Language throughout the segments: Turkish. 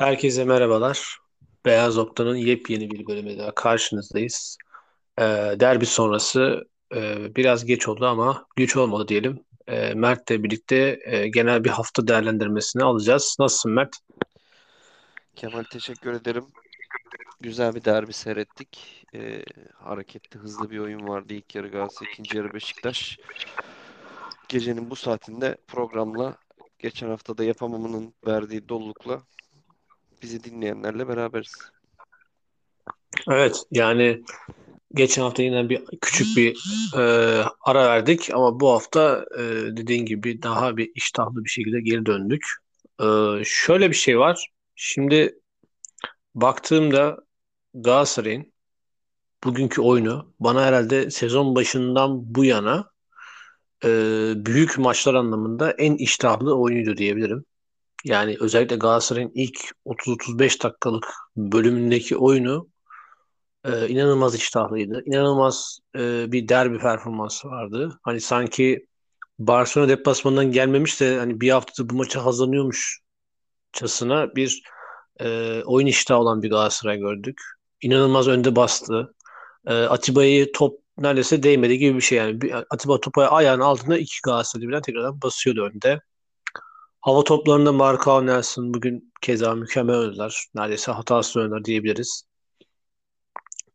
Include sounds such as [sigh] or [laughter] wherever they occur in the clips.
Herkese merhabalar. Beyaz Okta'nın yepyeni bir bölümü daha karşınızdayız. Ee, derbi sonrası e, biraz geç oldu ama güç olmadı diyelim. Ee, Mert'le birlikte e, genel bir hafta değerlendirmesini alacağız. Nasılsın Mert? Kemal teşekkür ederim. Güzel bir derbi seyrettik. Ee, hareketli, hızlı bir oyun vardı. İlk yarı Galatasaray, ikinci yarı Beşiktaş. Gecenin bu saatinde programla, geçen hafta da yapamamanın verdiği dolulukla bizi dinleyenlerle beraberiz. Evet yani geçen hafta yine bir küçük bir e, ara verdik ama bu hafta e, dediğin gibi daha bir iştahlı bir şekilde geri döndük. E, şöyle bir şey var. Şimdi baktığımda Galatasaray'ın bugünkü oyunu bana herhalde sezon başından bu yana e, büyük maçlar anlamında en iştahlı oyunuydu diyebilirim. Yani özellikle Galatasaray'ın ilk 30-35 dakikalık bölümündeki oyunu e, inanılmaz iştahlıydı. İnanılmaz e, bir derbi performansı vardı. Hani sanki Barcelona deplasmanından gelmemiş de hani bir haftadır bu maça hazırlanıyormuşçasına bir e, oyun iştahı olan bir Galatasaray gördük. İnanılmaz önde bastı. E, Atiba'yı top neredeyse değmedi gibi bir şey yani. Atiba topu ayağının altında iki Galatasaray'da birden tekrardan basıyordu önde. Hava toplarında Marka Nelson bugün keza mükemmel oynadılar. Neredeyse hatasız oynadılar diyebiliriz.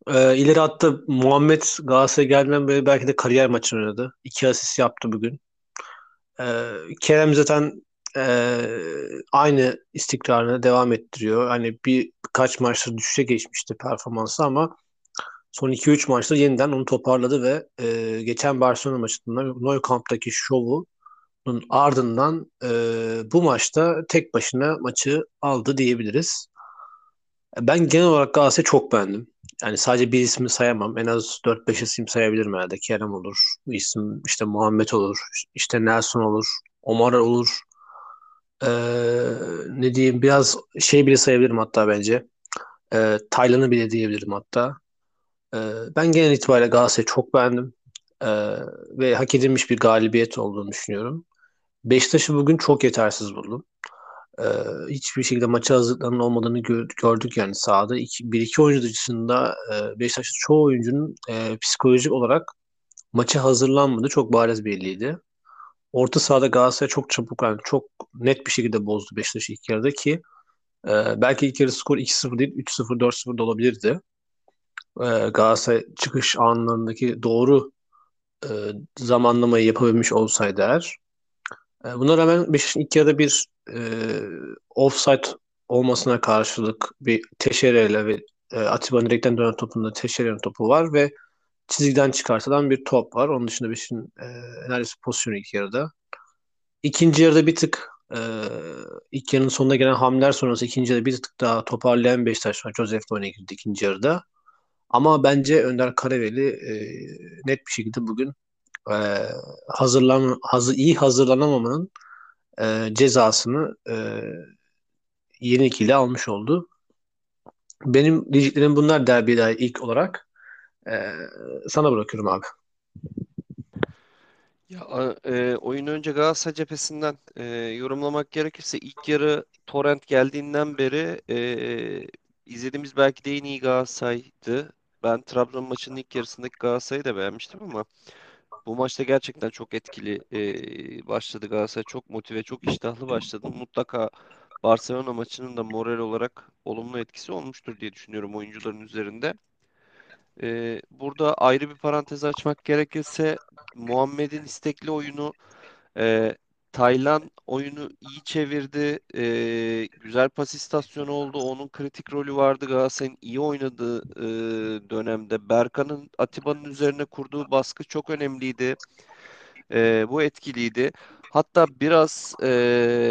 Ee, ileri hatta Muhammed Galatasaray'a gelmeden beri belki de kariyer maçı oynadı. İki asist yaptı bugün. Ee, Kerem zaten e, aynı istikrarını devam ettiriyor. Hani bir birkaç maçta düşüşe geçmişti performansı ama son 2-3 maçta yeniden onu toparladı ve e, geçen Barcelona maçında Nou Camp'taki şovu ardından e, bu maçta tek başına maçı aldı diyebiliriz. Ben genel olarak Galatasaray'ı çok beğendim. Yani sadece bir ismi sayamam. En az 4-5 isim sayabilirim herhalde. Kerem olur. İsim işte Muhammed olur. işte Nelson olur. Omar olur. Ee, ne diyeyim biraz şey bile sayabilirim hatta bence. Ee, Taylan'ı bile diyebilirim hatta. Ee, ben genel itibariyle Galatasaray'ı çok beğendim. Ee, ve hak edilmiş bir galibiyet olduğunu düşünüyorum. Beşiktaş'ı bugün çok yetersiz buldum. Ee, hiçbir şekilde maça hazırlanan olmadığını gördük yani sahada. İki, bir iki oyuncu dışında e, Beşiktaş'ta çoğu oyuncunun e, psikolojik olarak maça hazırlanmadı. Çok bariz belliydi. Orta sahada Galatasaray çok çabuk yani çok net bir şekilde bozdu Beşiktaş'ı ilk yarıda ki e, belki ilk yarı skor 2-0 değil 3-0 4-0 da olabilirdi. E, Galatasaray çıkış anlarındaki doğru e, zamanlamayı yapabilmiş olsaydı eğer buna rağmen Beşiktaş'ın ilk yarıda bir e, offside olmasına karşılık bir Teşere'yle ve e, Atiba'nın direkten dönen topunda Teşere'nin topu var ve çizgiden çıkartılan bir top var. Onun dışında Beşiktaş'ın e, neredeyse pozisyonu ilk yarıda. İkinci yarıda bir tık e, ilk yarının sonunda gelen hamleler sonrası ikinci yarıda bir tık daha toparlayan Beşiktaş var. Joseph oyuna girdi ikinci yarıda. Ama bence Önder Karaveli e, net bir şekilde bugün e, hazırlan hazır, iyi hazırlanamamanın e, cezasını e, yenilik almış oldu. Benim diyeceklerim bunlar derbi dair ilk olarak. E, sana bırakıyorum abi. Ya, e, oyun önce Galatasaray cephesinden e, yorumlamak gerekirse ilk yarı Torrent geldiğinden beri e, izlediğimiz belki de en iyi Galatasaray'dı. Ben Trabzon maçının ilk yarısındaki Galatasaray'ı da beğenmiştim ama bu maçta gerçekten çok etkili e, başladı Galatasaray. Çok motive, çok iştahlı başladı. Mutlaka Barcelona maçının da moral olarak olumlu etkisi olmuştur diye düşünüyorum oyuncuların üzerinde. E, burada ayrı bir parantez açmak gerekirse Muhammed'in istekli oyunu e, Taylan oyunu iyi çevirdi. E, güzel pas istasyonu oldu. Onun kritik rolü vardı Galatasaray'ın iyi oynadığı e, dönemde. Berkan'ın Atiba'nın üzerine kurduğu baskı çok önemliydi. E, bu etkiliydi. Hatta biraz e,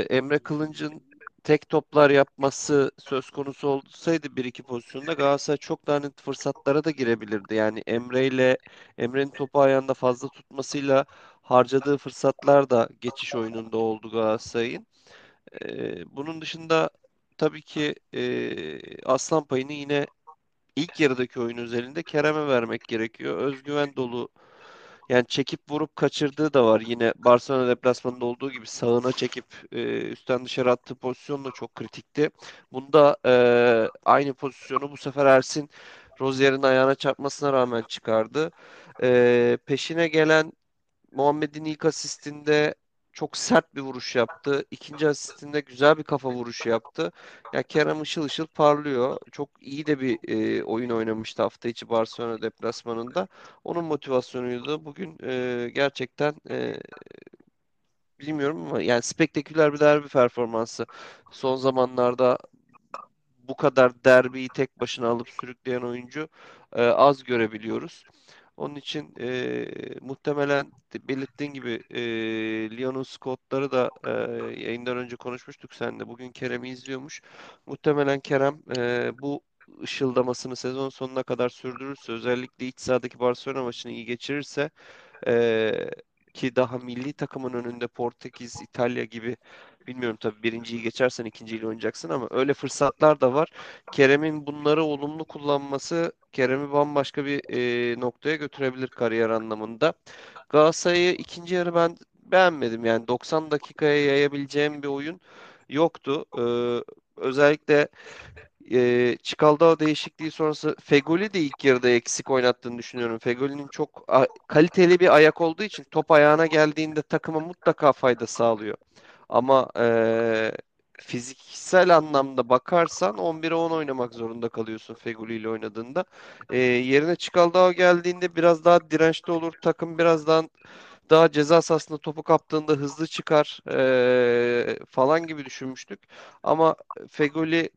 Emre Kılınç'ın tek toplar yapması söz konusu olsaydı bir iki pozisyonda Galatasaray çok daha net fırsatlara da girebilirdi. Yani Emre ile Emre'nin topu ayağında fazla tutmasıyla harcadığı fırsatlar da geçiş oyununda oldu Galatasaray'ın. Ee, bunun dışında tabii ki e, aslan payını yine ilk yarıdaki oyun özelinde Kerem'e vermek gerekiyor. Özgüven dolu Yani çekip vurup kaçırdığı da var. Yine Barcelona deplasmanında olduğu gibi sağına çekip e, üstten dışarı attığı pozisyon da çok kritikti. Bunda e, aynı pozisyonu bu sefer Ersin Rozier'in ayağına çarpmasına rağmen çıkardı. E, peşine gelen Muhammed'in ilk asistinde çok sert bir vuruş yaptı. İkinci asistinde güzel bir kafa vuruşu yaptı. Ya Kerem ışıl ışıl parlıyor. Çok iyi de bir e, oyun oynamıştı hafta içi Barcelona deplasmanında. Onun motivasyonuydu. Bugün e, gerçekten e, bilmiyorum ama yani spektaküler bir derbi performansı. Son zamanlarda bu kadar derbiyi tek başına alıp sürükleyen oyuncu e, az görebiliyoruz. Onun için e, muhtemelen belirttiğin gibi e, Lyon'un Scott'ları da e, yayından önce konuşmuştuk seninle. Bugün Kerem'i izliyormuş. Muhtemelen Kerem e, bu ışıldamasını sezon sonuna kadar sürdürürse, özellikle iç sahadaki Barcelona maçını iyi geçirirse e, ki daha milli takımın önünde Portekiz, İtalya gibi bilmiyorum tabii birinciyi geçersen ikinciyle oynayacaksın ama öyle fırsatlar da var. Kerem'in bunları olumlu kullanması Kerem'i bambaşka bir e, noktaya götürebilir kariyer anlamında. Galatasaray'ı ikinci yarı ben beğenmedim. Yani 90 dakikaya yayabileceğim bir oyun yoktu. Ee, özellikle e, Çikaldao değişikliği sonrası Fegoli de ilk yarıda eksik oynattığını düşünüyorum. Fegoli'nin çok kaliteli bir ayak olduğu için top ayağına geldiğinde takıma mutlaka fayda sağlıyor. Ama e, fiziksel anlamda bakarsan 11'e 10 oynamak zorunda kalıyorsun Feguli ile oynadığında. E, yerine Çikaldao geldiğinde biraz daha dirençli olur. Takım birazdan daha ceza sahasında topu kaptığında hızlı çıkar e, falan gibi düşünmüştük. Ama Feguli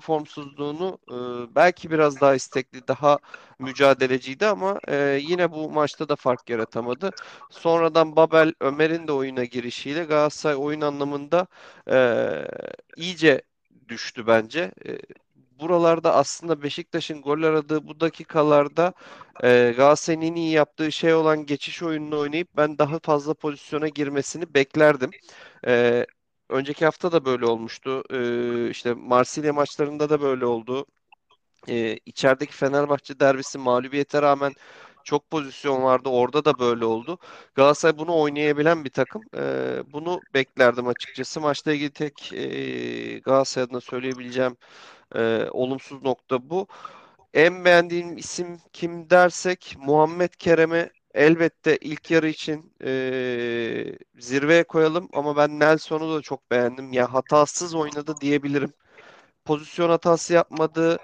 formsuzluğunu e, belki biraz daha istekli, daha mücadeleciydi ama e, yine bu maçta da fark yaratamadı. Sonradan Babel Ömer'in de oyuna girişiyle Galatasaray oyun anlamında e, iyice düştü bence. E, buralarda aslında Beşiktaş'ın gol aradığı bu dakikalarda e, Galatasaray'ın iyi yaptığı şey olan geçiş oyununu oynayıp ben daha fazla pozisyona girmesini beklerdim. E, Önceki hafta da böyle olmuştu. Ee, işte Marsilya maçlarında da böyle oldu. Ee, içerideki Fenerbahçe derbisi mağlubiyete rağmen çok pozisyon vardı. Orada da böyle oldu. Galatasaray bunu oynayabilen bir takım. Ee, bunu beklerdim açıkçası. Maçla ilgili tek e, Galatasaray adına söyleyebileceğim e, olumsuz nokta bu. En beğendiğim isim kim dersek Muhammed Kerem'i elbette ilk yarı için eee, zirveye koyalım ama ben Nelson'u da çok beğendim. Ya hatasız oynadı diyebilirim. Pozisyon hatası yapmadı.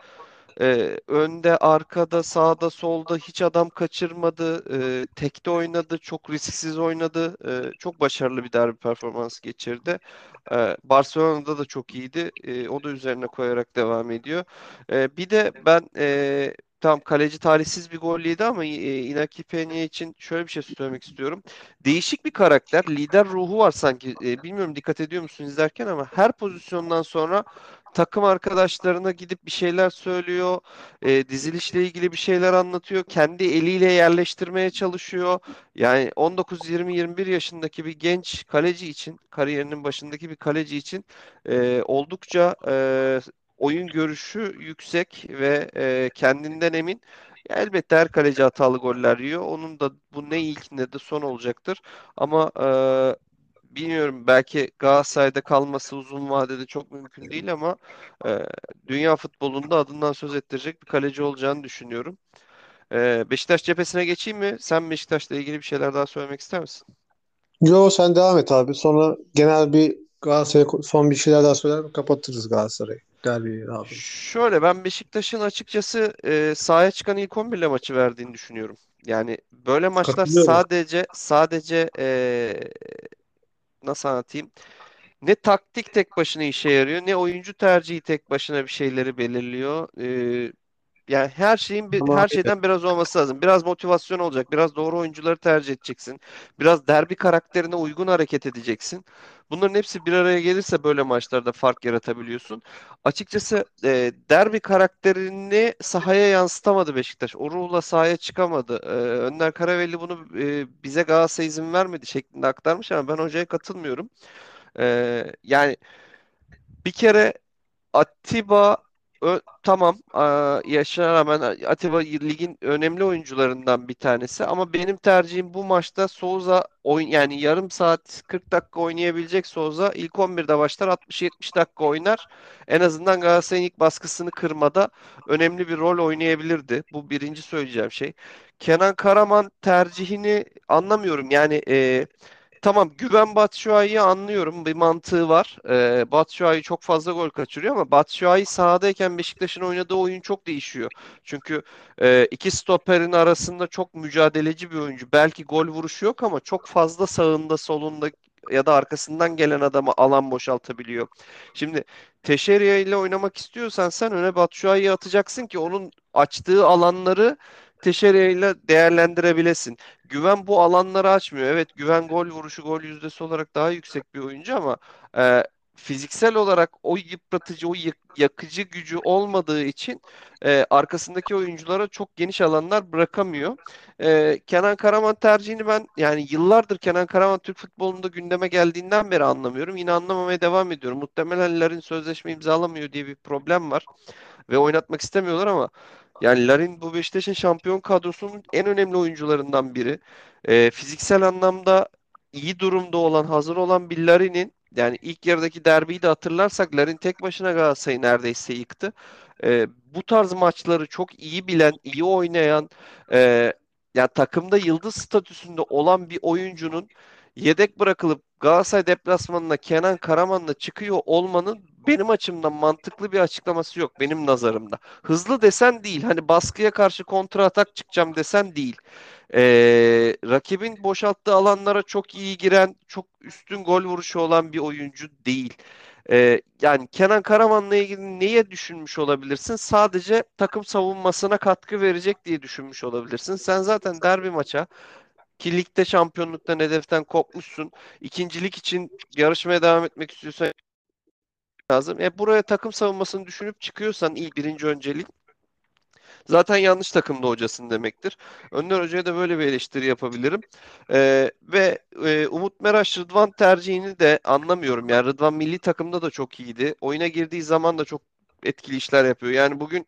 Ee, önde, arkada, sağda, solda hiç adam kaçırmadı. Ee, tekte oynadı, çok risksiz oynadı. Ee, çok başarılı bir derbi performansı geçirdi. Ee, Barcelona'da da çok iyiydi. Ee, o da üzerine koyarak devam ediyor. Ee, bir de ben e, Tamam kaleci talihsiz bir gol yedi ama e, Inaki Peña için şöyle bir şey söylemek istiyorum. Değişik bir karakter, lider ruhu var sanki. E, bilmiyorum dikkat ediyor musun izlerken ama her pozisyondan sonra takım arkadaşlarına gidip bir şeyler söylüyor, e, dizilişle ilgili bir şeyler anlatıyor, kendi eliyle yerleştirmeye çalışıyor. Yani 19, 20, 21 yaşındaki bir genç kaleci için, kariyerinin başındaki bir kaleci için e, oldukça e, oyun görüşü yüksek ve e, kendinden emin. Elbette her kaleci hatalı goller yiyor. Onun da bu ne ilk ne de son olacaktır. Ama e, bilmiyorum belki Galatasaray'da kalması uzun vadede çok mümkün değil ama e, dünya futbolunda adından söz ettirecek bir kaleci olacağını düşünüyorum. E, Beşiktaş cephesine geçeyim mi? Sen Beşiktaş'la ilgili bir şeyler daha söylemek ister misin? Yo sen devam et abi. Sonra genel bir Galatasaray son bir şeyler daha söyler kapatırız Galatasaray'ı. Derbi abi. Şöyle ben Beşiktaş'ın açıkçası e, sahaya çıkan ilk 11 ile maçı verdiğini düşünüyorum. Yani böyle maçlar sadece sadece e, nasıl anlatayım? Ne taktik tek başına işe yarıyor, ne oyuncu tercihi tek başına bir şeyleri belirliyor. E, yani her şeyin bir, Ama her şeyden biraz olması lazım. Biraz motivasyon olacak. Biraz doğru oyuncuları tercih edeceksin. Biraz derbi karakterine uygun hareket edeceksin. Bunların hepsi bir araya gelirse böyle maçlarda fark yaratabiliyorsun. Açıkçası e, derbi karakterini sahaya yansıtamadı Beşiktaş. O ruhla sahaya çıkamadı. E, Önder Karavelli bunu e, bize Galatasaray izin vermedi şeklinde aktarmış ama ben hocaya katılmıyorum. E, yani bir kere Atiba ö- tamam aa, yaşına rağmen Atiba ligin önemli oyuncularından bir tanesi ama benim tercihim bu maçta Souza oyun yani yarım saat 40 dakika oynayabilecek Souza ilk 11'de başlar 60-70 dakika oynar. En azından Galatasaray'ın ilk baskısını kırmada önemli bir rol oynayabilirdi. Bu birinci söyleyeceğim şey. Kenan Karaman tercihini anlamıyorum. Yani e, Tamam Güven Batshuayi'yi anlıyorum. Bir mantığı var. Ee, Batshuayi çok fazla gol kaçırıyor ama Batshuayi sahadayken Beşiktaş'ın oynadığı oyun çok değişiyor. Çünkü e, iki stoperin arasında çok mücadeleci bir oyuncu. Belki gol vuruşu yok ama çok fazla sağında solunda ya da arkasından gelen adamı alan boşaltabiliyor. Şimdi Teşeriye ile oynamak istiyorsan sen öne Batshuayi'yi atacaksın ki onun açtığı alanları Teşeriye ile değerlendirebilesin. Güven bu alanları açmıyor. Evet Güven gol vuruşu, gol yüzdesi olarak daha yüksek bir oyuncu ama e, fiziksel olarak o yıpratıcı, o yak- yakıcı gücü olmadığı için e, arkasındaki oyunculara çok geniş alanlar bırakamıyor. E, Kenan Karaman tercihini ben yani yıllardır Kenan Karaman Türk futbolunda gündeme geldiğinden beri anlamıyorum. Yine anlamamaya devam ediyorum. Muhtemelen Larin sözleşme imzalamıyor diye bir problem var ve oynatmak istemiyorlar ama yani Larin bu Beşiktaş'ın şampiyon kadrosunun en önemli oyuncularından biri. Ee, fiziksel anlamda iyi durumda olan, hazır olan bir Larin'in yani ilk yarıdaki derbiyi de hatırlarsak Larin tek başına Galatasaray'ı neredeyse yıktı. Ee, bu tarz maçları çok iyi bilen, iyi oynayan, e, yani takımda yıldız statüsünde olan bir oyuncunun yedek bırakılıp Galatasaray deplasmanına Kenan Karaman'la çıkıyor olmanın benim açımdan mantıklı bir açıklaması yok benim nazarımda. Hızlı desen değil. Hani baskıya karşı kontra atak çıkacağım desen değil. Ee, rakibin boşalttığı alanlara çok iyi giren, çok üstün gol vuruşu olan bir oyuncu değil. Ee, yani Kenan Karaman'la ilgili neye düşünmüş olabilirsin? Sadece takım savunmasına katkı verecek diye düşünmüş olabilirsin. Sen zaten derbi maça ki ligde şampiyonluktan hedeften kopmuşsun. İkincilik için yarışmaya devam etmek istiyorsan lazım. E buraya takım savunmasını düşünüp çıkıyorsan ilk birinci öncelik zaten yanlış takımda hocasın demektir. Önder Hoca'ya da böyle bir eleştiri yapabilirim. E, ve e, Umut Meraş Rıdvan tercihini de anlamıyorum. Yani Rıdvan milli takımda da çok iyiydi. Oyuna girdiği zaman da çok etkili işler yapıyor. Yani bugün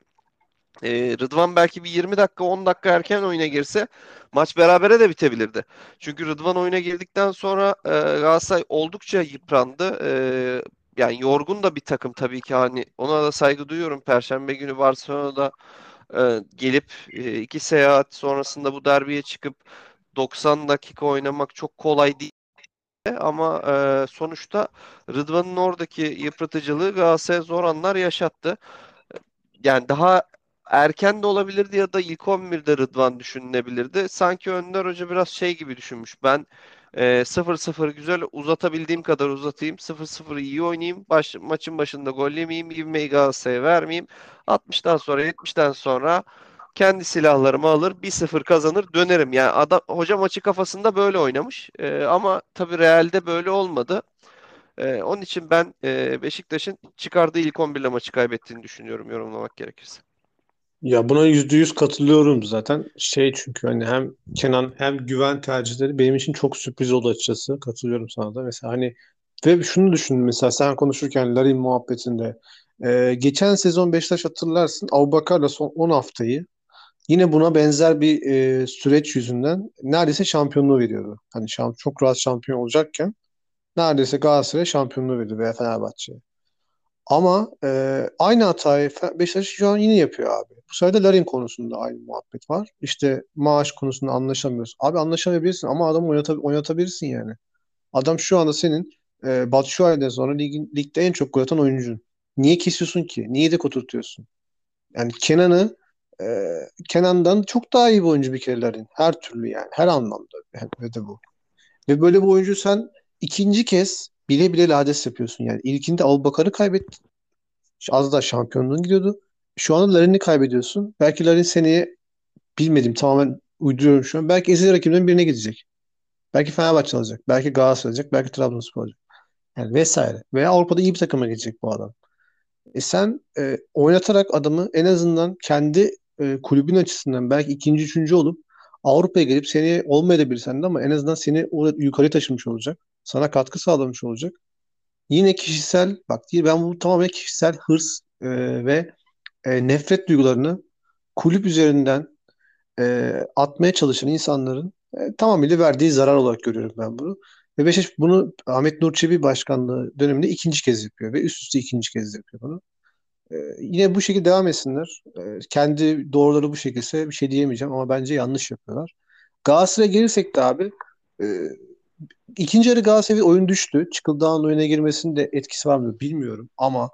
e, Rıdvan belki bir 20 dakika 10 dakika erken oyuna girse maç berabere de bitebilirdi. Çünkü Rıdvan oyuna girdikten sonra e, Galatasaray oldukça yıprandı. E, yani yorgun da bir takım tabii ki hani ona da saygı duyuyorum. Perşembe günü Barcelona'da e, gelip e, iki seyahat sonrasında bu derbiye çıkıp 90 dakika oynamak çok kolay değil. Ama e, sonuçta Rıdvan'ın oradaki yıpratıcılığı Galatasaray'a zor anlar yaşattı yani daha erken de olabilirdi ya da ilk 11'de Rıdvan düşünülebilirdi. Sanki Önder Hoca biraz şey gibi düşünmüş. Ben e, 0-0 güzel uzatabildiğim kadar uzatayım. 0-0 iyi oynayayım. Baş, maçın başında gol yemeyeyim. İvmeyi Galatasaray'a vermeyeyim. 60'tan sonra 70'ten sonra kendi silahlarımı alır 1-0 kazanır dönerim. Yani adam hoca maçı kafasında böyle oynamış. E, ama tabii realde böyle olmadı. Ee, onun için ben e, Beşiktaş'ın çıkardığı ilk 11 ile maçı kaybettiğini düşünüyorum yorumlamak gerekirse. Ya buna yüzde yüz katılıyorum zaten. Şey çünkü hani hem Kenan hem Güven tercihleri benim için çok sürpriz oldu açıkçası. Katılıyorum sana da. Mesela hani ve şunu düşün mesela sen konuşurken Larin muhabbetinde e, geçen sezon Beşiktaş hatırlarsın Abubakar'la son 10 haftayı yine buna benzer bir e, süreç yüzünden neredeyse şampiyonluğu veriyordu. Hani şamp çok rahat şampiyon olacakken neredeyse Galatasaray şampiyonluğu veriyordu veya Fenerbahçe. Ama e, aynı hatayı Beşiktaş şu an yine yapıyor abi. Bu sefer de Larin konusunda aynı muhabbet var. İşte maaş konusunda anlaşamıyoruz. Abi anlaşamayabilirsin ama adamı oynata, oynatabilirsin yani. Adam şu anda senin e, Batshuayi'den sonra ligin, ligde en çok gol atan oyuncun. Niye kesiyorsun ki? Niye de oturtuyorsun? Yani Kenan'ı e, Kenan'dan çok daha iyi bir oyuncu bir kere Larin. Her türlü yani. Her anlamda. Ve de bu. Ve böyle bir oyuncu sen ikinci kez bile bile lades yapıyorsun. Yani ilkinde Abubakar'ı kaybettin. Az da şampiyonluğun gidiyordu. Şu anda Larin'i kaybediyorsun. Belki Larin seneye bilmedim tamamen uyduruyorum şu an. Belki ezeli rakibinin birine gidecek. Belki Fenerbahçe alacak. Belki Galatasaray alacak. Belki Trabzonspor alacak. Yani vesaire. Veya Avrupa'da iyi bir takıma gidecek bu adam. E sen e, oynatarak adamı en azından kendi e, kulübün açısından belki ikinci, üçüncü olup Avrupa'ya gelip seni olmayabilirsen de ama en azından seni oraya yukarı taşımış olacak. Sana katkı sağlamış olacak. Yine kişisel bak değil ben bu tamamen kişisel hırs e, ve e, nefret duygularını kulüp üzerinden e, atmaya çalışan insanların e, tamamıyla verdiği zarar olarak görüyorum ben bunu. Ve Beşiktaş bunu Ahmet Nur Çebi başkanlığı döneminde ikinci kez yapıyor ve üst üste ikinci kez yapıyor bunu. E, yine bu şekilde devam etsinler. E, kendi doğruları bu şekilde bir şey diyemeyeceğim ama bence yanlış yapıyorlar. Galatasaray'a gelirsek de abi e, ikinci yarı Galatasaray oyun düştü. Çıkıldağ'ın oyuna girmesinin de etkisi var mı bilmiyorum ama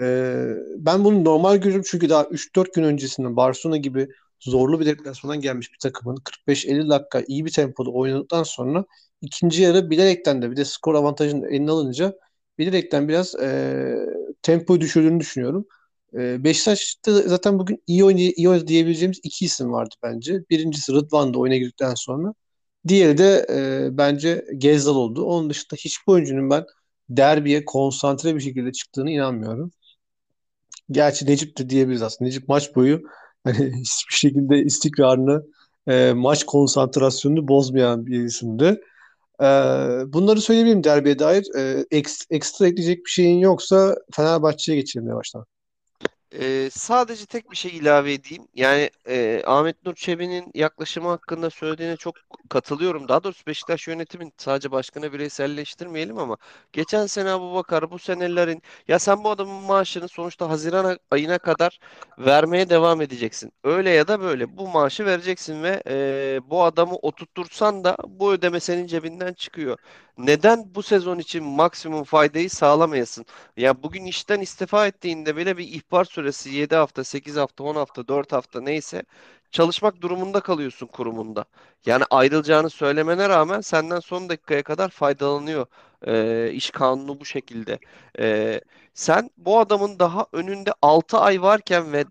e, ben bunu normal görüyorum çünkü daha 3-4 gün öncesinden Barcelona gibi zorlu bir deplasmandan gelmiş bir takımın 45-50 dakika iyi bir tempoda oynadıktan sonra ikinci yarı bilerekten de bir de skor avantajını eline alınca bilerekten biraz e, tempoyu düşürdüğünü düşünüyorum. E, Beşiktaş'ta zaten bugün iyi oynadı, iyi oynadı diyebileceğimiz iki isim vardı bence. Birincisi Rıdvan oyuna girdikten sonra. Diğeri de e, bence Gezzal oldu. Onun dışında hiçbir oyuncunun ben derbiye konsantre bir şekilde çıktığını inanmıyorum. Gerçi Necip de diyebiliriz aslında. Necip maç boyu [laughs] hani hiçbir şekilde istikrarını, e, maç konsantrasyonunu bozmayan bir isimdi. E, bunları söyleyebilirim derbiye dair. E, eks, ekstra ekleyecek bir şeyin yoksa Fenerbahçe'ye geçelim yavaştan. Ee, sadece tek bir şey ilave edeyim. Yani e, Ahmet Nur Çebi'nin yaklaşımı hakkında söylediğine çok katılıyorum. Daha doğrusu Beşiktaş yönetimin sadece başkanı bireyselleştirmeyelim ama geçen sene Abubakar bu senelerin ya sen bu adamın maaşını sonuçta Haziran ayına kadar vermeye devam edeceksin. Öyle ya da böyle bu maaşı vereceksin ve e, bu adamı oturtursan da bu ödeme senin cebinden çıkıyor. Neden bu sezon için maksimum faydayı sağlamayasın? Ya bugün işten istifa ettiğinde bile bir ihbar süresi 7 hafta, 8 hafta, 10 hafta, 4 hafta neyse çalışmak durumunda kalıyorsun kurumunda. Yani ayrılacağını söylemene rağmen senden son dakikaya kadar faydalanıyor. Ee, iş kanunu bu şekilde. Ee, sen bu adamın daha önünde 6 ay varken ve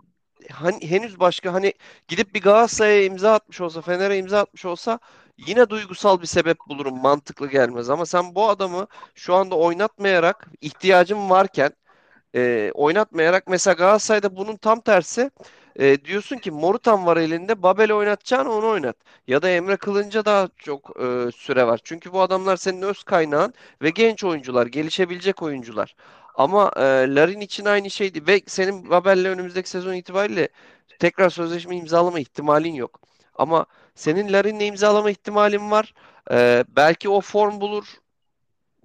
hani henüz başka hani gidip bir Galatasaray'a imza atmış olsa, Fener'e imza atmış olsa yine duygusal bir sebep bulurum. Mantıklı gelmez ama sen bu adamı şu anda oynatmayarak ihtiyacın varken e, oynatmayarak mesela Galatasaray'da bunun tam tersi e, diyorsun ki Morutan var elinde Babel oynatacağını onu oynat. Ya da Emre Kılınç'a daha çok e, süre var. Çünkü bu adamlar senin öz kaynağın ve genç oyuncular, gelişebilecek oyuncular. Ama e, Larin için aynı şeydi ve senin Babel'le önümüzdeki sezon itibariyle tekrar sözleşme imzalama ihtimalin yok. Ama senin Larin'le imzalama ihtimalin var. E, belki o form bulur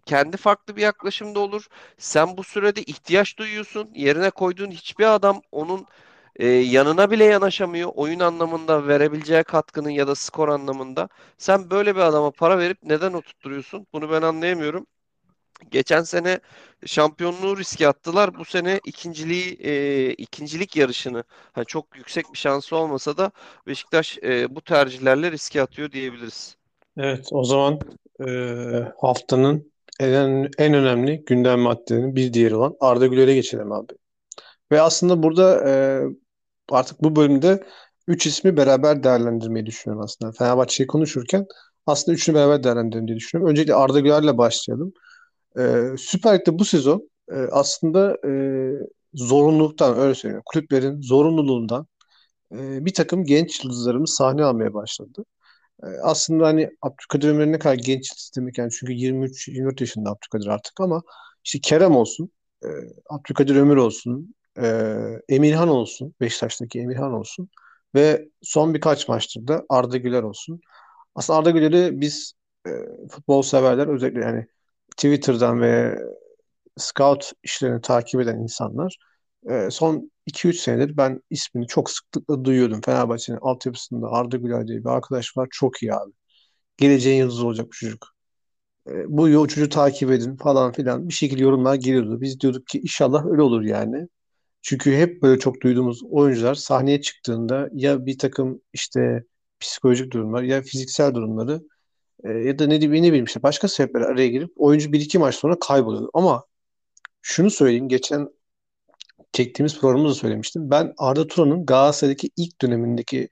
kendi farklı bir yaklaşımda olur. Sen bu sürede ihtiyaç duyuyorsun. Yerine koyduğun hiçbir adam onun e, yanına bile yanaşamıyor. Oyun anlamında verebileceği katkının ya da skor anlamında. Sen böyle bir adama para verip neden oturtturuyorsun? Bunu ben anlayamıyorum. Geçen sene şampiyonluğu riske attılar. Bu sene ikinciliği e, ikincilik yarışını hani çok yüksek bir şansı olmasa da Beşiktaş e, bu tercihlerle riske atıyor diyebiliriz. Evet, o zaman e, haftanın en, en önemli gündem maddelerinin bir diğeri olan Arda Güler'e geçelim abi. Ve aslında burada e, artık bu bölümde üç ismi beraber değerlendirmeyi düşünüyorum aslında. Fenerbahçe'yi konuşurken aslında üçünü beraber değerlendirelim diye düşünüyorum. Öncelikle Arda Güler'le başlayalım. E, Süper Lig'de bu sezon e, aslında e, zorunluluktan öyle söyleyeyim. Kulüplerin zorunluluğundan e, bir takım genç yıldızlarımız sahne almaya başladı. E, aslında hani Abdülkadir Ömür ne kadar genç demek yani çünkü 23-24 yaşında Abdülkadir artık ama işte Kerem olsun, e, Abdülkadir Ömür olsun, e, Emirhan olsun, Beşiktaş'taki Emirhan olsun ve son birkaç maçtır da Arda Güler olsun. Aslında Arda Güler'i biz e, futbol severler özellikle yani Twitter'dan ve scout işlerini takip eden insanlar e, son 2-3 senedir ben ismini çok sıklıkla duyuyordum. Fenerbahçe'nin altyapısında Arda Güler diye bir arkadaş var. Çok iyi abi. Geleceğin yıldızı olacak bu çocuk. E, bu çocuğu takip edin falan filan. Bir şekilde yorumlar geliyordu. Biz diyorduk ki inşallah öyle olur yani. Çünkü hep böyle çok duyduğumuz oyuncular sahneye çıktığında ya bir takım işte psikolojik durumlar ya fiziksel durumları e, ya da ne, ne bileyim işte başka sebepler araya girip oyuncu bir iki maç sonra kayboluyor. Ama şunu söyleyeyim geçen çektiğimiz programda da söylemiştim. Ben Arda Turan'ın Galatasaray'daki ilk dönemindeki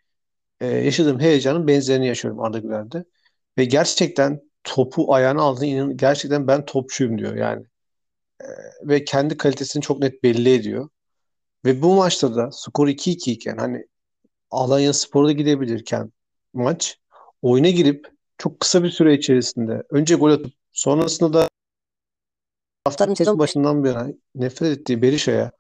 e, yaşadığım heyecanın benzerini yaşıyorum Arda Güler'de. Ve gerçekten topu ayağına aldığını inan gerçekten ben topçuyum diyor yani. E, ve kendi kalitesini çok net belli ediyor. Ve bu maçta da skor 2-2 iken hani Alanya Spor'a gidebilirken maç oyuna girip çok kısa bir süre içerisinde önce gol atıp sonrasında da haftanın sezon başından beri nefret ettiği Berisha'ya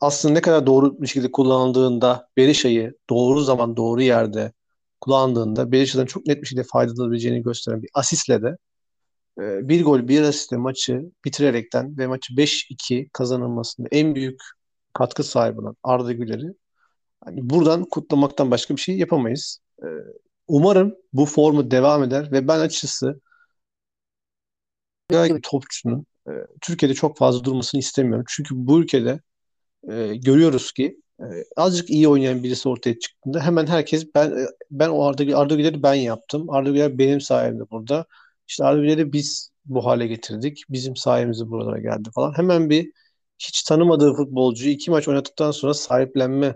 aslında ne kadar doğru bir şekilde kullanıldığında Berisha'yı doğru zaman doğru yerde kullandığında Berisha'dan çok net bir şekilde faydalanabileceğini gösteren bir asistle de e, bir gol bir asistle maçı bitirerekten ve maçı 5-2 kazanılmasında en büyük katkı sahibi olan Arda Güler'i hani buradan kutlamaktan başka bir şey yapamayız. Umarım bu formu devam eder ve ben açıkçası bir topçunun e, Türkiye'de çok fazla durmasını istemiyorum. Çünkü bu ülkede e, görüyoruz ki e, azıcık iyi oynayan birisi ortaya çıktığında hemen herkes ben e, ben o Arda, Arda Güler'i ben yaptım. Arda Güler benim sayemde burada. İşte Arda Güler'i biz bu hale getirdik. Bizim sayemizde buralara geldi falan. Hemen bir hiç tanımadığı futbolcuyu iki maç oynadıktan sonra sahiplenme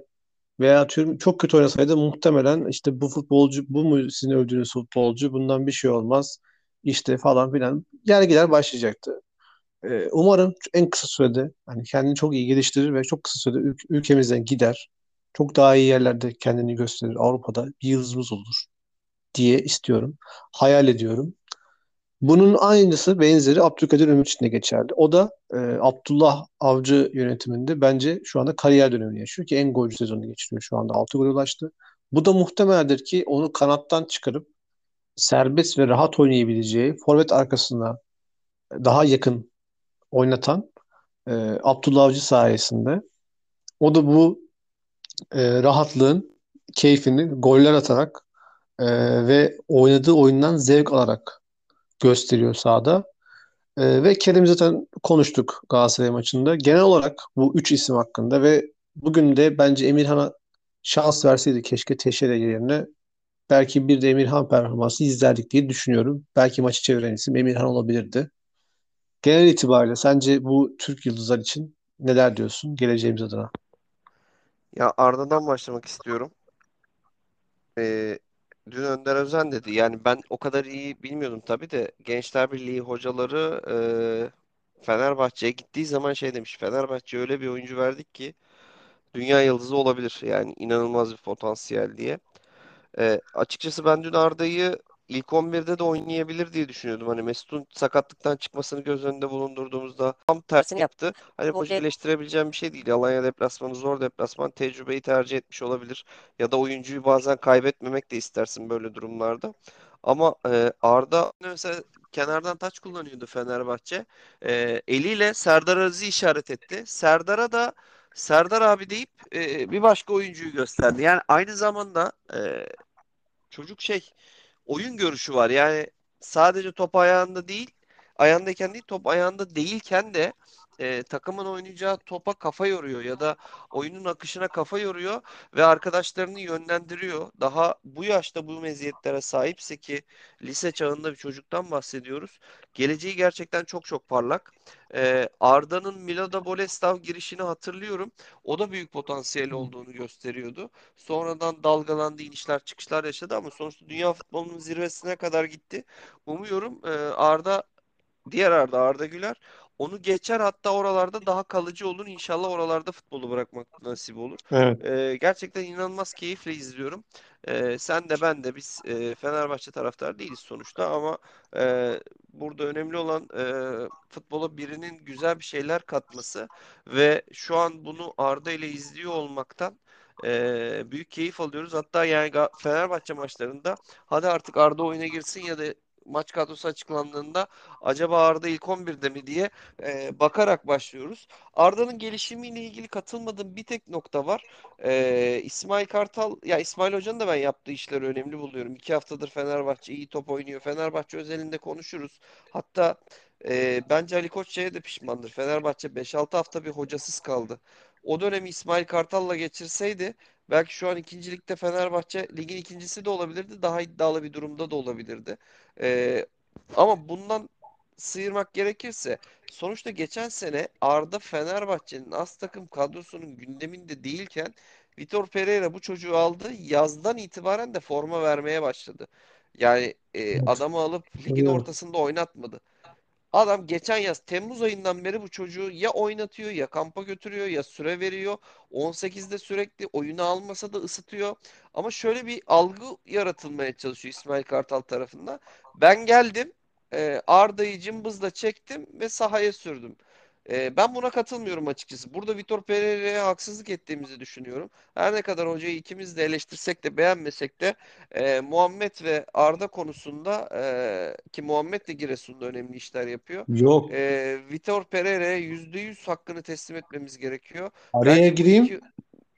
veya atıyorum çok kötü oynasaydı muhtemelen işte bu futbolcu bu mu sizin övdüğünüz futbolcu bundan bir şey olmaz işte falan filan yergiler başlayacaktı. Ee, umarım en kısa sürede hani kendini çok iyi geliştirir ve çok kısa sürede ül- ülkemizden gider. Çok daha iyi yerlerde kendini gösterir. Avrupa'da bir yıldızımız olur diye istiyorum. Hayal ediyorum. Bunun aynısı benzeri Abdülkadir Ömür için de geçerli. O da e, Abdullah Avcı yönetiminde bence şu anda kariyer dönemini yaşıyor ki en golcü sezonu geçiriyor şu anda. 6 gol ulaştı. Bu da muhtemeldir ki onu kanattan çıkarıp serbest ve rahat oynayabileceği forvet arkasına daha yakın oynatan e, Abdullah Avcı sayesinde o da bu e, rahatlığın keyfini goller atarak e, ve oynadığı oyundan zevk alarak gösteriyor sahada. E, ve Kerem zaten konuştuk Galatasaray maçında. Genel olarak bu üç isim hakkında ve bugün de bence Emirhan'a şans verseydi keşke Teşere yerine belki bir de Emirhan performansı izlerdik diye düşünüyorum. Belki maçı çeviren isim Emirhan olabilirdi. Genel itibariyle sence bu Türk yıldızlar için neler diyorsun geleceğimiz adına? Ya Arda'dan başlamak istiyorum. Ee, dün Önder Özen dedi. Yani ben o kadar iyi bilmiyordum tabii de Gençler Birliği hocaları e, Fenerbahçe'ye gittiği zaman şey demiş. Fenerbahçe öyle bir oyuncu verdik ki dünya yıldızı olabilir. Yani inanılmaz bir potansiyel diye. E, açıkçası ben dün Arda'yı ilk 11'de de oynayabilir diye düşünüyordum. Hani Mesut'un sakatlıktan çıkmasını göz önünde bulundurduğumuzda tam tersini yaptı. Hani bu eleştirebileceğim bir şey değil. Alanya deplasmanı zor deplasman. Tecrübeyi tercih etmiş olabilir. Ya da oyuncuyu bazen kaybetmemek de istersin böyle durumlarda. Ama e, Arda mesela kenardan taç kullanıyordu Fenerbahçe. E, eliyle Serdar Aziz'i işaret etti. Serdar'a da Serdar abi deyip e, bir başka oyuncuyu gösterdi. Yani aynı zamanda e, çocuk şey oyun görüşü var. Yani sadece top ayağında değil, ayağındayken değil, top ayağında değilken de e, takımın oynayacağı topa kafa yoruyor ya da oyunun akışına kafa yoruyor ve arkadaşlarını yönlendiriyor. Daha bu yaşta bu meziyetlere sahipse ki lise çağında bir çocuktan bahsediyoruz. Geleceği gerçekten çok çok parlak. E, Arda'nın Milada Boleslav girişini hatırlıyorum. O da büyük potansiyel olduğunu gösteriyordu. Sonradan dalgalandı, inişler çıkışlar yaşadı ama sonuçta dünya futbolunun zirvesine kadar gitti. Umuyorum e, Arda Diğer Arda Arda Güler onu geçer hatta oralarda daha kalıcı olur. İnşallah oralarda futbolu bırakmak nasip olur. Evet. Ee, gerçekten inanılmaz keyifle izliyorum. Ee, sen de ben de biz e, Fenerbahçe taraftar değiliz sonuçta ama e, burada önemli olan e, futbola birinin güzel bir şeyler katması ve şu an bunu Arda ile izliyor olmaktan e, büyük keyif alıyoruz. Hatta yani Fenerbahçe maçlarında hadi artık Arda oyuna girsin ya da maç kadrosu açıklandığında acaba Arda ilk 11'de mi diye e, bakarak başlıyoruz. Arda'nın gelişimiyle ilgili katılmadığım bir tek nokta var. E, İsmail Kartal, ya İsmail Hoca'nın da ben yaptığı işleri önemli buluyorum. İki haftadır Fenerbahçe iyi top oynuyor. Fenerbahçe özelinde konuşuruz. Hatta e, bence Ali Koç şeye de pişmandır. Fenerbahçe 5-6 hafta bir hocasız kaldı. O dönemi İsmail Kartal'la geçirseydi belki şu an ikincilikte Fenerbahçe ligin ikincisi de olabilirdi. Daha iddialı bir durumda da olabilirdi. Ee, ama bundan sıyırmak gerekirse sonuçta geçen sene Arda Fenerbahçe'nin az takım kadrosunun gündeminde değilken Vitor Pereira bu çocuğu aldı. Yazdan itibaren de forma vermeye başladı. Yani e, adamı alıp ligin ortasında oynatmadı. Adam geçen yaz Temmuz ayından beri bu çocuğu ya oynatıyor ya kampa götürüyor ya süre veriyor. 18'de sürekli oyunu almasa da ısıtıyor. Ama şöyle bir algı yaratılmaya çalışıyor İsmail Kartal tarafından. Ben geldim e, Arda'yı cımbızla çektim ve sahaya sürdüm. E, ben buna katılmıyorum açıkçası. Burada Vitor Pereira'ya haksızlık ettiğimizi düşünüyorum. Her ne kadar hocayı ikimiz de eleştirsek de beğenmesek de e, Muhammed ve Arda konusunda e, ki Muhammed de Giresun'da önemli işler yapıyor. Yok. E, Vitor Pereira'ya %100 hakkını teslim etmemiz gerekiyor. Araya Bence gireyim. iki...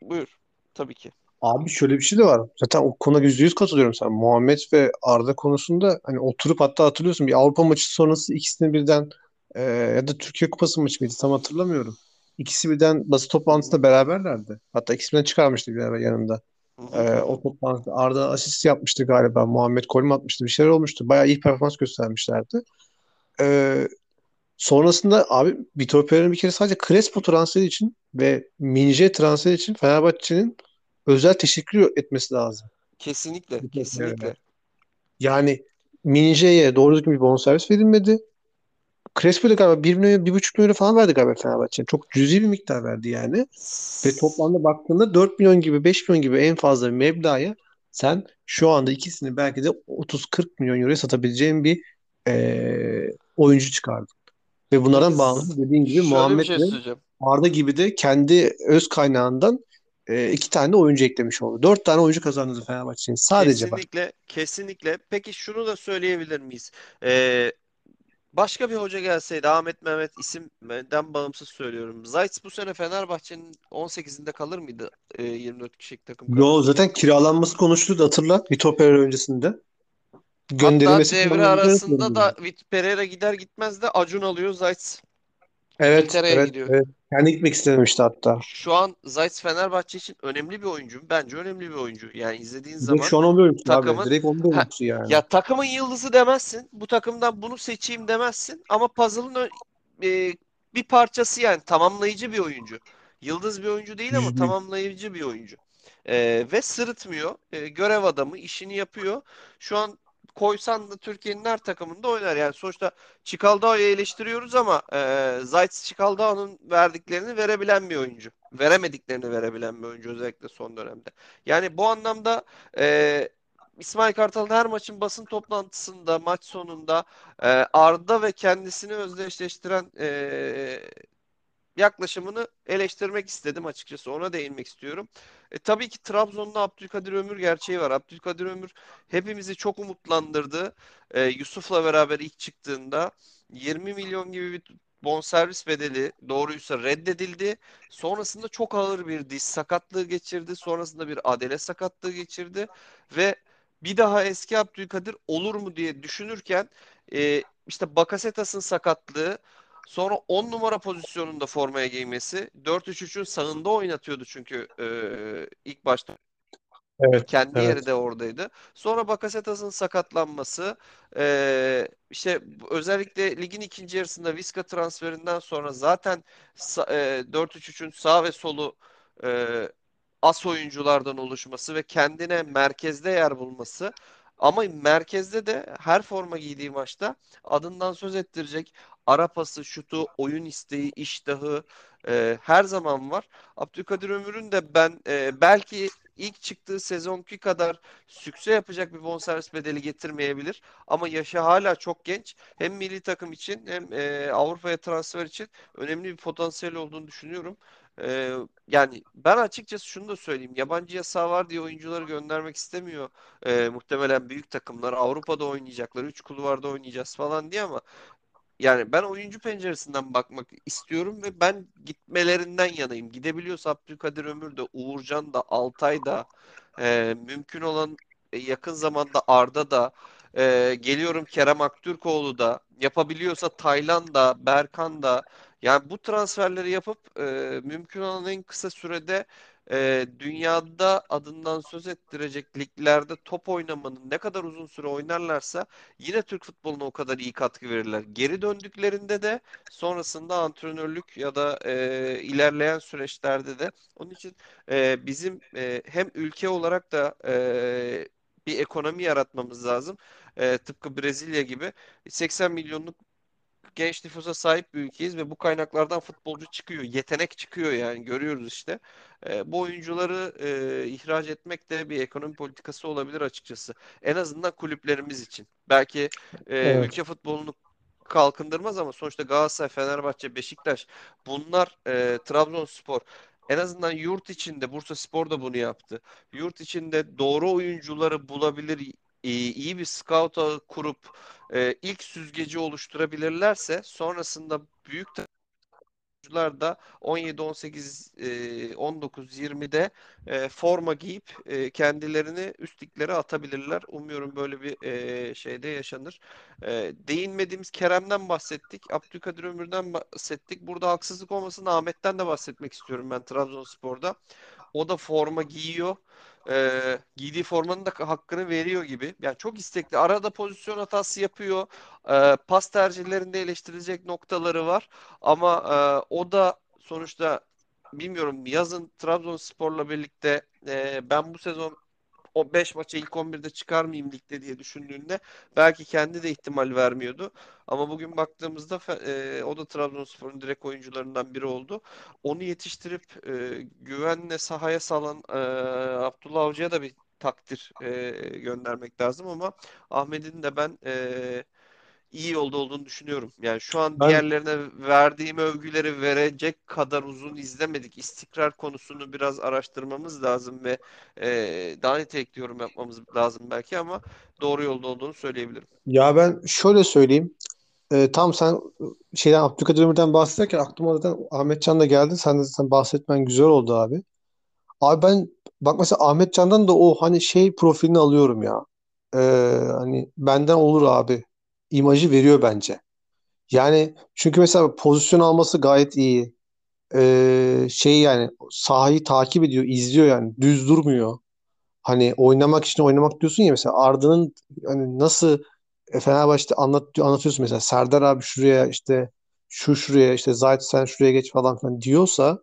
Buyur. Tabii ki. Abi şöyle bir şey de var. Zaten o konuda yüzde yüz katılıyorum sana. Muhammed ve Arda konusunda hani oturup hatta hatırlıyorsun bir Avrupa maçı sonrası ikisini birden e, ya da Türkiye Kupası maçı mıydı tam hatırlamıyorum. İkisi birden basın toplantısında beraberlerdi. Hatta ikisi birden çıkarmıştı beraber yanında. Hı hı E, hı o toplantıda Arda asist yapmıştı galiba. Muhammed mü atmıştı? Bir şeyler olmuştu. Bayağı iyi performans göstermişlerdi. E, sonrasında abi Vitor Pereira'nın bir kere sadece Crespo transferi için ve Minje transferi için Fenerbahçe'nin özel teşekkür etmesi lazım. Kesinlikle, kesinlikle. Yani Minje'ye doğru düzgün bir bonservis verilmedi. Crespo'da galiba 1 milyon, 1,5 milyon falan verdi galiba Fenerbahçe. Çok cüzi bir miktar verdi yani. Ve toplamda baktığında 4 milyon gibi 5 milyon gibi en fazla bir meblağa sen şu anda ikisini belki de 30-40 milyon euroya satabileceğin bir eee, oyuncu çıkardın. Ve bunlardan bağımsız dediğin gibi şöyle Muhammed şey ve. Arda gibi de kendi öz kaynağından eee, iki tane oyuncu eklemiş oldu. Dört tane oyuncu kazandırdı Fenerbahçe'nin. Sadece bak. Kesinlikle, kesinlikle. Peki şunu da söyleyebilir miyiz? Ee, başka bir hoca gelseydi Ahmet Mehmet isimden bağımsız söylüyorum. Zayt bu sene Fenerbahçe'nin 18'inde kalır mıydı? Ee, 24 kişilik takım Yo kadrosunda. zaten kiralanması konuşuldu hatırla. Vitor Pereira öncesinde. Hatta Gönderilmesi devre arasında da. Vit Pereira gider gitmez de Acun alıyor Zayt Evet, İngiltere'ye evet, gidiyor. evet. Kendi gitmek istememişti hatta. Şu an Zayt Fenerbahçe için önemli bir oyuncu. Bence önemli bir oyuncu. Yani izlediğin Direkt zaman şu an 11 oyuncusu abi. takımın Direkt 11 ha, oyuncusu yani. ya takımın yıldızı demezsin. Bu takımdan bunu seçeyim demezsin. Ama puzzle'ın ö- e, bir parçası yani tamamlayıcı bir oyuncu. Yıldız bir oyuncu değil ama tamamlayıcı bir oyuncu. E, ve sırıtmıyor. E, görev adamı işini yapıyor. Şu an koysan da Türkiye'nin her takımında oynar. Yani sonuçta Çikaldao'yu eleştiriyoruz ama e, Zayt Çikaldao'nun verdiklerini verebilen bir oyuncu. Veremediklerini verebilen bir oyuncu özellikle son dönemde. Yani bu anlamda e, İsmail Kartal'ın her maçın basın toplantısında, maç sonunda e, Arda ve kendisini özdeşleştiren e, yaklaşımını eleştirmek istedim açıkçası. Ona değinmek istiyorum. E, tabii ki Trabzon'da Abdülkadir Ömür gerçeği var. Abdülkadir Ömür hepimizi çok umutlandırdı. E, Yusuf'la beraber ilk çıktığında 20 milyon gibi bir bonservis bedeli doğruysa reddedildi. Sonrasında çok ağır bir diz sakatlığı geçirdi. Sonrasında bir adele sakatlığı geçirdi ve bir daha eski Abdülkadir olur mu diye düşünürken e, işte Bakasetas'ın sakatlığı Sonra 10 numara pozisyonunda formaya giymesi. 4-3-3'ün sağında oynatıyordu çünkü e, ilk başta Evet, kendi yeri evet. de oradaydı. Sonra Bakasetas'ın sakatlanması, e, işte özellikle ligin ikinci yarısında Visca transferinden sonra zaten e, 4-3-3'ün sağ ve solu e, as oyunculardan oluşması ve kendine merkezde yer bulması. Ama merkezde de her forma giydiği maçta adından söz ettirecek ara pası, şutu, oyun isteği, iştahı e, her zaman var. Abdülkadir Ömür'ün de ben e, belki ilk çıktığı sezonki kadar sükse yapacak bir bonservis bedeli getirmeyebilir. Ama yaşı hala çok genç. Hem milli takım için hem e, Avrupa'ya transfer için önemli bir potansiyel olduğunu düşünüyorum. E, yani ben açıkçası şunu da söyleyeyim. Yabancı yasağı var diye oyuncuları göndermek istemiyor. E, muhtemelen büyük takımlar Avrupa'da oynayacaklar. Üç kulvarda oynayacağız falan diye ama yani ben oyuncu penceresinden bakmak istiyorum ve ben gitmelerinden yanayım. Gidebiliyorsa Abdülkadir Ömür de, Uğurcan da, Altay da, e, mümkün olan e, yakın zamanda Arda da, e, geliyorum Kerem Aktürkoğlu da, yapabiliyorsa Taylan da, Berkan da. Yani bu transferleri yapıp e, mümkün olan en kısa sürede e, dünyada adından söz ettirecek liglerde top oynamanın ne kadar uzun süre oynarlarsa yine Türk futboluna o kadar iyi katkı verirler. Geri döndüklerinde de sonrasında antrenörlük ya da e, ilerleyen süreçlerde de onun için e, bizim e, hem ülke olarak da e, bir ekonomi yaratmamız lazım. E, tıpkı Brezilya gibi 80 milyonluk genç nüfusa sahip bir ülkeyiz ve bu kaynaklardan futbolcu çıkıyor. Yetenek çıkıyor yani görüyoruz işte. E, bu oyuncuları e, ihraç etmek de bir ekonomi politikası olabilir açıkçası. En azından kulüplerimiz için. Belki e, Evet. ülke futbolunu kalkındırmaz ama sonuçta Galatasaray, Fenerbahçe, Beşiktaş bunlar e, Trabzonspor en azından yurt içinde Bursaspor da bunu yaptı. Yurt içinde doğru oyuncuları bulabilir, iyi, iyi bir scout kurup e, ilk süzgeci oluşturabilirlerse sonrasında büyük oyuncular da 17, 18, e, 19, 20'de e, forma giyip e, kendilerini üst liglere atabilirler. Umuyorum böyle bir e, şeyde yaşanır. E, değinmediğimiz Kerem'den bahsettik. Abdülkadir Ömür'den bahsettik. Burada haksızlık olmasın Ahmet'ten de bahsetmek istiyorum ben Trabzonspor'da. O da forma giyiyor. Ee, giydiği formanın da hakkını veriyor gibi. Yani çok istekli. Arada pozisyon hatası yapıyor. Ee, pas tercihlerinde eleştirilecek noktaları var. Ama e, o da sonuçta bilmiyorum yazın Trabzonspor'la birlikte e, ben bu sezon o 5 maça ilk 11'de çıkar mıyım ligde diye düşündüğünde belki kendi de ihtimal vermiyordu. Ama bugün baktığımızda e, o da Trabzonspor'un direkt oyuncularından biri oldu. Onu yetiştirip e, güvenle sahaya salan e, Abdullah Avcı'ya da bir takdir e, göndermek lazım ama Ahmet'in de ben e, iyi yolda olduğunu düşünüyorum. Yani şu an Ben diğerlerine verdiğim övgüleri verecek kadar uzun izlemedik. İstikrar konusunu biraz araştırmamız lazım ve e, daha nitelikli yorum yapmamız lazım belki ama doğru yolda olduğunu söyleyebilirim. ya ben şöyle söyleyeyim. Ee, tam sen şeyden Abdülkadir Ömür'den bahsederken aklıma zaten Ahmet Can da geldi. Sen de zaten bahsetmen güzel oldu abi. Abi ben bak mesela Ahmet Can'dan da o hani şey profilini alıyorum ya. Ee, hani benden olur abi. İmajı veriyor bence. Yani çünkü mesela pozisyon alması gayet iyi. Ee, şey yani sahayı takip ediyor, izliyor yani. Düz durmuyor. Hani oynamak için oynamak diyorsun ya mesela Arda'nın hani nasıl e, Fenerbahçe'de anlat, anlatıyorsun mesela Serdar abi şuraya işte şu şuraya işte Zayt sen şuraya geç falan filan diyorsa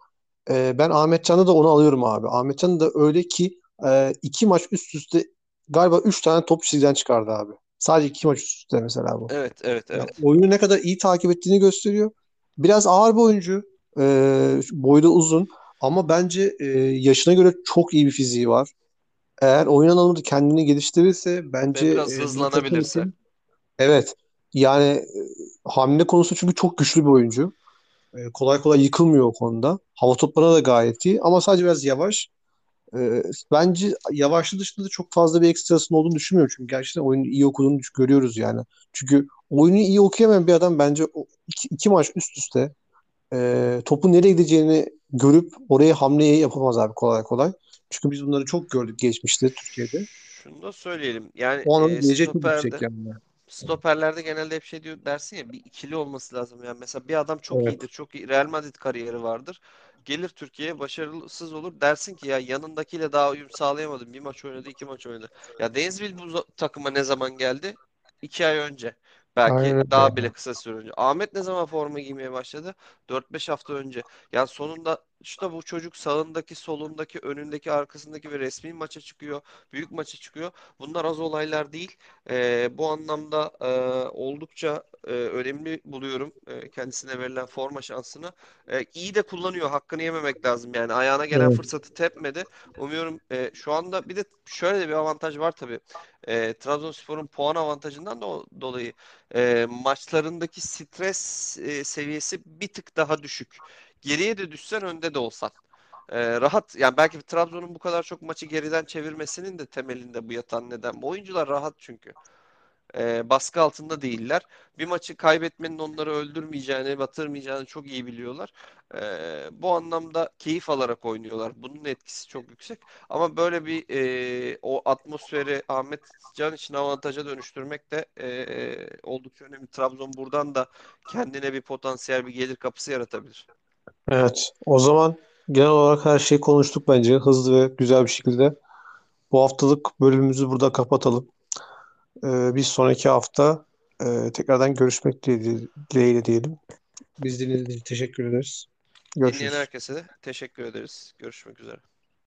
e, ben Ahmet Can'da da onu alıyorum abi. Ahmet Can da öyle ki e, iki maç üst üste galiba üç tane top çizgiden çıkardı abi. Sadece iki maç üst üste mesela bu. Evet, evet, evet. oyunu ne kadar iyi takip ettiğini gösteriyor. Biraz ağır bir oyuncu. E, boyu da uzun. Ama bence e, yaşına göre çok iyi bir fiziği var. Eğer oyun alanında kendini geliştirirse bence Ve biraz e, hızlanabilirse. evet yani e, hamle konusu çünkü çok güçlü bir oyuncu. E, kolay kolay yıkılmıyor o konuda. Hava toplarına da gayet iyi ama sadece biraz yavaş. E, bence yavaşlığı dışında da çok fazla bir ekstrasının olduğunu düşünmüyorum. Çünkü gerçekten oyunu iyi okuduğunu görüyoruz yani. Çünkü oyunu iyi okuyamayan bir adam bence iki, iki maç üst üste e, topun nereye gideceğini görüp oraya hamleyi yapamaz abi kolay kolay. Çünkü biz bunları çok gördük geçmişte Türkiye'de. Şunu da söyleyelim. Yani O e, stoperde yani. stoperlerde genelde hep şey diyor dersin ya bir ikili olması lazım. Yani mesela bir adam çok Evet. iyidir. Çok iyi Real Madrid kariyeri vardır. Gelir Türkiye'ye başarısız olur. Dersin ki ya yanındakiyle daha uyum sağlayamadım. Bir maç oynadı, iki maç oynadı. Ya Denizli bu takıma ne zaman geldi? İki ay önce. Belki Aynen daha bile kısa süre önce. Ahmet ne zaman forma giymeye başladı? Dört beş hafta önce. Yani sonunda işte bu çocuk sağındaki, solundaki, önündeki, arkasındaki ve resmi maça çıkıyor. Büyük maça çıkıyor. Bunlar az olaylar değil. Ee, bu anlamda e, oldukça e, önemli buluyorum e, kendisine verilen forma şansını. E, iyi de kullanıyor. Hakkını yememek lazım. Yani ayağına gelen Evet. fırsatı tepmedi. Umuyorum e, şu anda bir de şöyle de bir avantaj var tabii. E, Trabzonspor'un puan avantajından da o- dolayı e, maçlarındaki stres e, seviyesi bir tık daha düşük. Geriye de düşsen önde de olsan. E, rahat yani belki Trabzon'un bu kadar çok maçı geriden çevirmesinin de temelinde bu yatan neden. Bu oyuncular rahat çünkü. E, baskı altında değiller. Bir maçı kaybetmenin onları öldürmeyeceğini, batırmayacağını çok iyi biliyorlar. E, bu anlamda keyif alarak oynuyorlar. Bunun etkisi çok yüksek. Ama böyle bir e, o atmosferi Ahmet Can için avantaja dönüştürmek de e, oldukça önemli. Trabzon buradan da kendine bir potansiyel bir gelir kapısı yaratabilir. Evet. O zaman genel olarak her şeyi konuştuk bence. Hızlı ve güzel bir şekilde. Bu haftalık bölümümüzü burada kapatalım. Ee, bir sonraki hafta e, tekrardan görüşmek dileğiyle, diyelim. Biz dinlediğiniz için teşekkür ederiz. Dinleyen Görüşürüz. herkese de teşekkür ederiz. Görüşmek üzere.